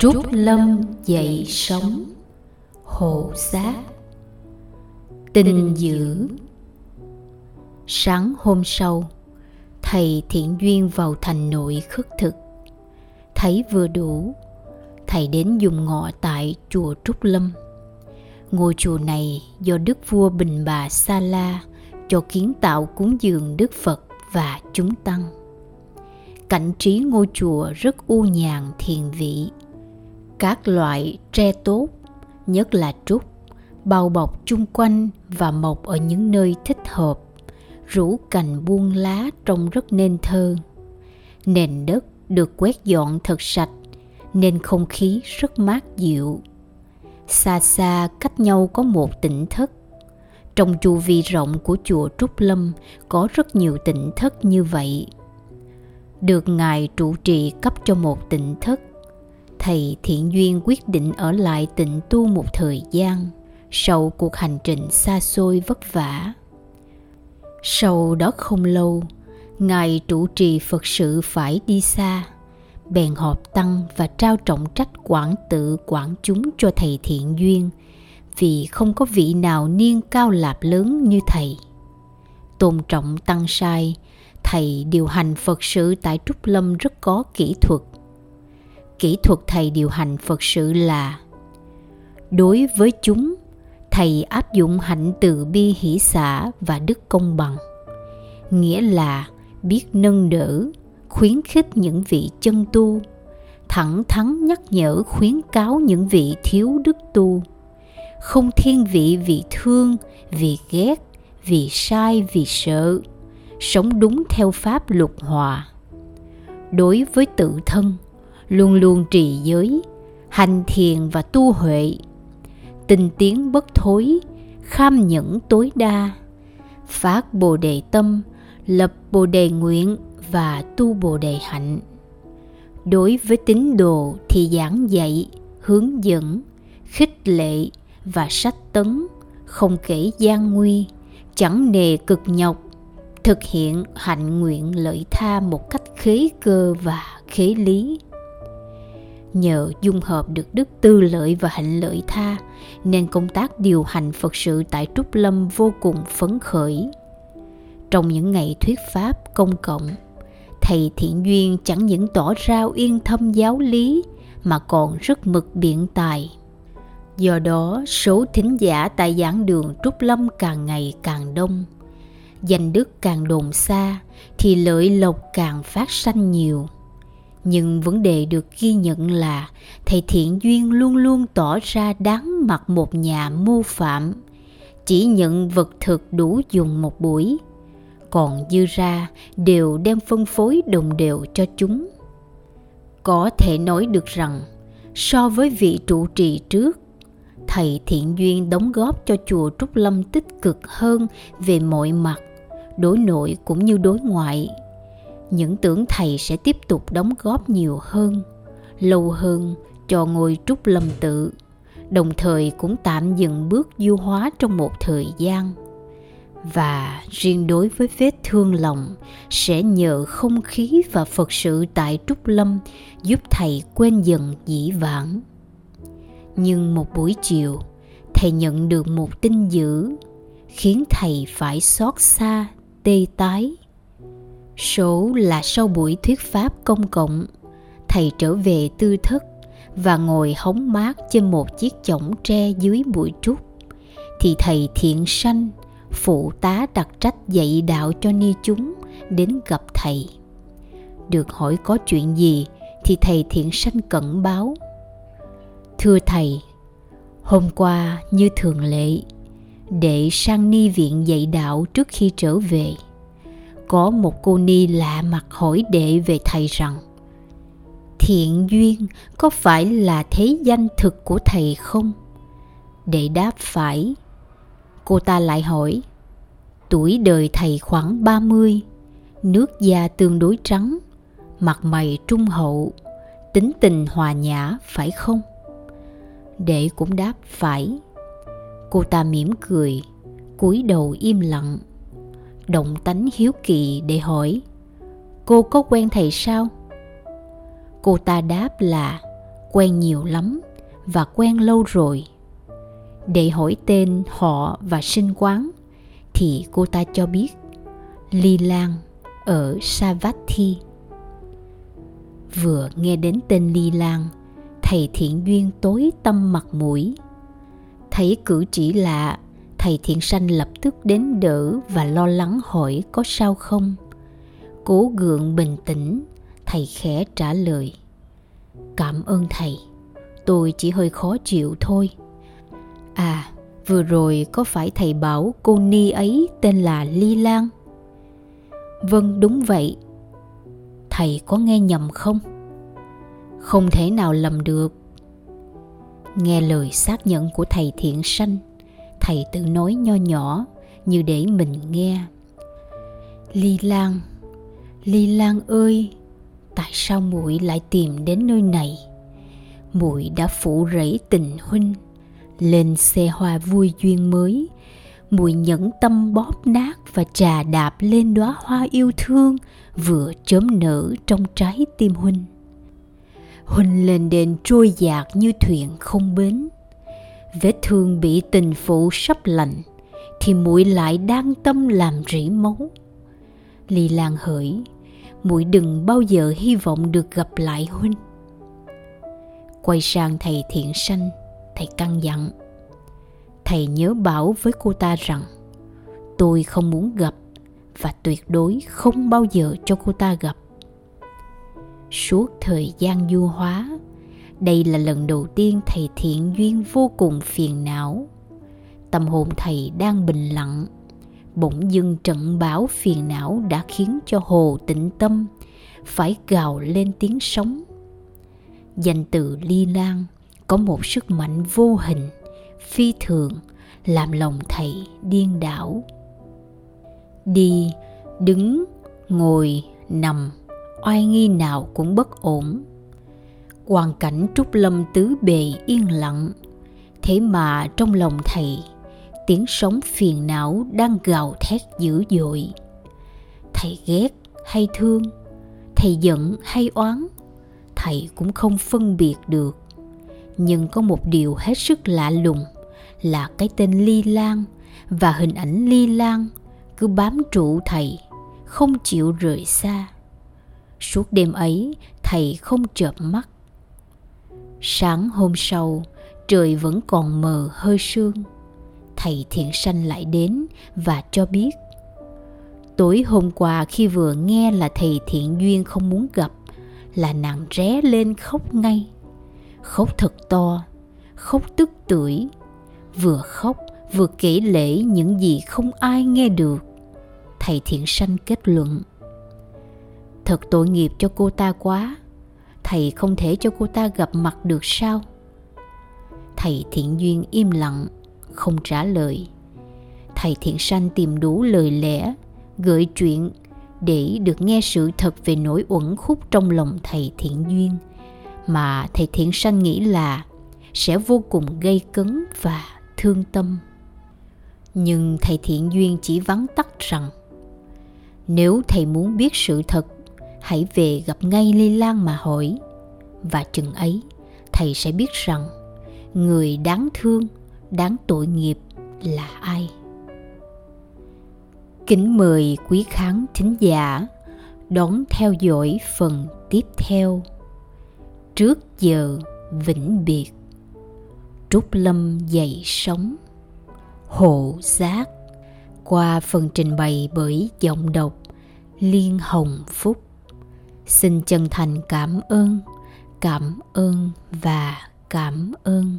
Trúc Lâm dậy sống. Hộ xác. Tình dữ. Sáng hôm sau, Thầy Thiện Duyên vào thành nội khất thực. Thấy vừa đủ, Thầy đến dùng ngọ tại chùa Trúc Lâm. Ngôi chùa này do Đức vua Bình Bà Sa La cho kiến tạo cúng dường Đức Phật và chúng tăng. Cảnh trí ngôi chùa rất u nhàn thiền vị. Các loại tre tốt, nhất là trúc, bao bọc chung quanh và mọc ở những nơi thích hợp, rủ cành buông lá trông rất nên thơ. Nền đất được quét dọn thật sạch nên không khí rất mát dịu. Xa xa cách nhau có một tỉnh thất. Trong chu vi rộng của chùa Trúc Lâm có rất nhiều tỉnh thất như vậy. Được Ngài trụ trì cấp cho một tỉnh thất, thầy Thiện Duyên quyết định ở lại tịnh tu một thời gian sau cuộc hành trình xa xôi vất vả. Sau đó không lâu, Ngài trụ trì Phật sự phải đi xa bèn họp tăng và trao trọng trách quản tự quản chúng cho thầy thiện duyên vì không có vị nào niên cao lạp lớn như thầy tôn trọng tăng sai thầy điều hành phật sự tại trúc lâm rất có kỹ thuật kỹ thuật thầy điều hành phật sự là, đối với chúng, thầy áp dụng hạnh từ bi hỷ xã và đức công bằng, nghĩa là biết nâng đỡ, khuyến khích những vị chân tu, thẳng thắn nhắc nhở khuyến cáo những vị thiếu đức tu, không thiên vị vì thương, vì ghét, vì sai, vì sợ, sống đúng theo pháp luật hòa. Đối với tự thân luôn luôn trì giới, hành thiền và tu huệ. Tinh tiến bất thối, kham nhẫn tối đa. Phát bồ đề tâm, lập bồ đề nguyện và tu bồ đề hạnh. Đối với tín đồ thì giảng dạy, hướng dẫn, khích lệ và sách tấn, không kể gian nguy, chẳng nề cực nhọc, thực hiện hạnh nguyện lợi tha một cách khế cơ và khế lý nhờ dung hợp được đức tư lợi và hạnh lợi tha, nên công tác điều hành phật sự tại trúc lâm vô cùng phấn khởi. Trong những ngày thuyết pháp công cộng, thầy thiện duyên chẳng những tỏ ra yên thâm giáo lý, mà còn rất mực biện tài. Do đó, số thính giả tại giảng đường trúc lâm càng ngày càng đông. Danh đức càng đồn xa, thì lợi lộc càng phát sanh nhiều nhưng vấn đề được ghi nhận là thầy thiện duyên luôn luôn tỏ ra đáng mặt một nhà mô phạm, chỉ nhận vật thực đủ dùng một buổi, còn dư ra đều đem phân phối đồng đều cho chúng. Có thể nói được rằng, so với vị trụ trì trước, thầy thiện duyên đóng góp cho chùa trúc lâm tích cực hơn về mọi mặt, đối nội cũng như đối ngoại những tưởng thầy sẽ tiếp tục đóng góp nhiều hơn, lâu hơn cho ngôi trúc lâm tự, đồng thời cũng tạm dừng bước du hóa trong một thời gian. Và riêng đối với vết thương lòng sẽ nhờ không khí và phật sự tại trúc lâm giúp thầy quên dần dĩ vãng. Nhưng một buổi chiều, thầy nhận được một tin dữ khiến thầy phải xót xa, tê tái số là sau buổi thuyết pháp công cộng. Thầy trở về tư thất và ngồi hóng mát trên một chiếc chõng tre dưới bụi trúc. Thì thầy thiện sanh, phụ tá đặc trách dạy đạo cho ni chúng đến gặp thầy. Được hỏi có chuyện gì thì thầy thiện sanh cẩn báo. Thưa thầy, hôm qua như thường lệ đệ sang ni viện dạy đạo trước khi trở về có một cô ni lạ mặt hỏi đệ về thầy rằng, thiện duyên có phải là thế danh thực của thầy không? Đệ đáp, phải. Cô ta lại hỏi, Tuổi đời thầy khoảng 30 Nước da tương đối trắng, Mặt mày trung hậu, Tính tình hòa nhã, phải không? Đệ cũng đáp, phải. Cô ta mỉm cười, cúi đầu im lặng. Động tánh hiếu kỳ để hỏi, Cô có quen thầy sao? Cô ta đáp là, quen nhiều lắm và quen lâu rồi để hỏi tên họ và sinh quán thì cô ta cho biết, ly lan ở savatthi vừa nghe đến tên ly lan, thầy thiện duyên tối tâm mặt mũi, thấy cử chỉ lạ thầy thiện sanh lập tức đến đỡ và lo lắng hỏi có sao không? Cố gượng bình tĩnh, thầy khẽ trả lời. Cảm ơn thầy, tôi chỉ hơi khó chịu thôi. À vừa rồi có phải thầy bảo cô ni ấy tên là ly lan? Vâng đúng vậy. Thầy có nghe nhầm không? Không thể nào lầm được. Nghe lời xác nhận của thầy thiện sanh thầy tự nói nho nhỏ như để mình nghe. Ly lan ly lan ơi, tại sao muội lại tìm đến nơi này? Muội đã phủ rẫy tình huynh, lên xe hoa vui duyên mới. Muội nhẫn tâm bóp nát và trà đạp lên đóa hoa yêu thương, vừa chớm nở trong trái tim huynh. Huynh lên đền trôi dạt như thuyền không bến vết thương bị tình phụ sắp lạnh, thì muội lại đang tâm làm rỉ máu. Ly lan hỡi muội đừng bao giờ hy vọng được gặp lại huynh. Quay sang thầy thiện sanh, thầy căn dặn, thầy nhớ bảo với cô ta rằng, tôi không muốn gặp và tuyệt đối không bao giờ cho cô ta gặp. Suốt thời gian du hóa đây là lần đầu tiên thầy thiện duyên vô cùng phiền não. Tâm hồn thầy đang bình lặng. Bỗng dưng trận bão phiền não đã khiến cho hồ tĩnh tâm phải gào lên tiếng sống danh từ ly lan có một sức mạnh vô hình, phi thường, làm lòng thầy điên đảo. Đi, đứng, ngồi, nằm, oai nghi nào cũng bất ổn hoàn cảnh trúc lâm tứ bề yên lặng. Thế mà trong lòng thầy, tiếng sống phiền não đang gào thét dữ dội. Thầy ghét hay thương? Thầy giận hay oán? Thầy cũng không phân biệt được. Nhưng có một điều hết sức lạ lùng là cái tên ly lan và hình ảnh ly lan cứ bám trụ thầy, không chịu rời xa. Suốt đêm ấy, thầy không chợp mắt sáng hôm sau, trời vẫn còn mờ hơi sương. Thầy thiện sanh lại đến và cho biết, tối hôm qua khi vừa nghe là thầy thiện duyên không muốn gặp, là nàng ré lên khóc ngay. Khóc thật to, khóc tức tưởi. Vừa khóc, vừa kể lễ những gì không ai nghe được. Thầy thiện sanh kết luận, thật tội nghiệp cho cô ta quá thầy không thể cho cô ta gặp mặt được sao? Thầy thiện duyên im lặng, không trả lời. Thầy thiện sanh tìm đủ lời lẽ, gợi chuyện để được nghe sự thật về nỗi uẩn khúc trong lòng thầy thiện duyên, mà thầy thiện sanh nghĩ là sẽ vô cùng gây cấn và thương tâm. Nhưng thầy thiện duyên chỉ vắn tắt rằng, nếu thầy muốn biết sự thật hãy về gặp ngay Lê lan mà hỏi. Và chừng ấy, thầy sẽ biết rằng người đáng thương, đáng tội nghiệp là ai. Kính mời quý khán thính giả đón theo dõi phần tiếp theo. Trước giờ vĩnh biệt, trúc lâm dậy sống hộ giác. Qua phần trình bày bởi giọng đọc liên hồng phúc xin chân thành cảm ơn cảm ơn và cảm ơn.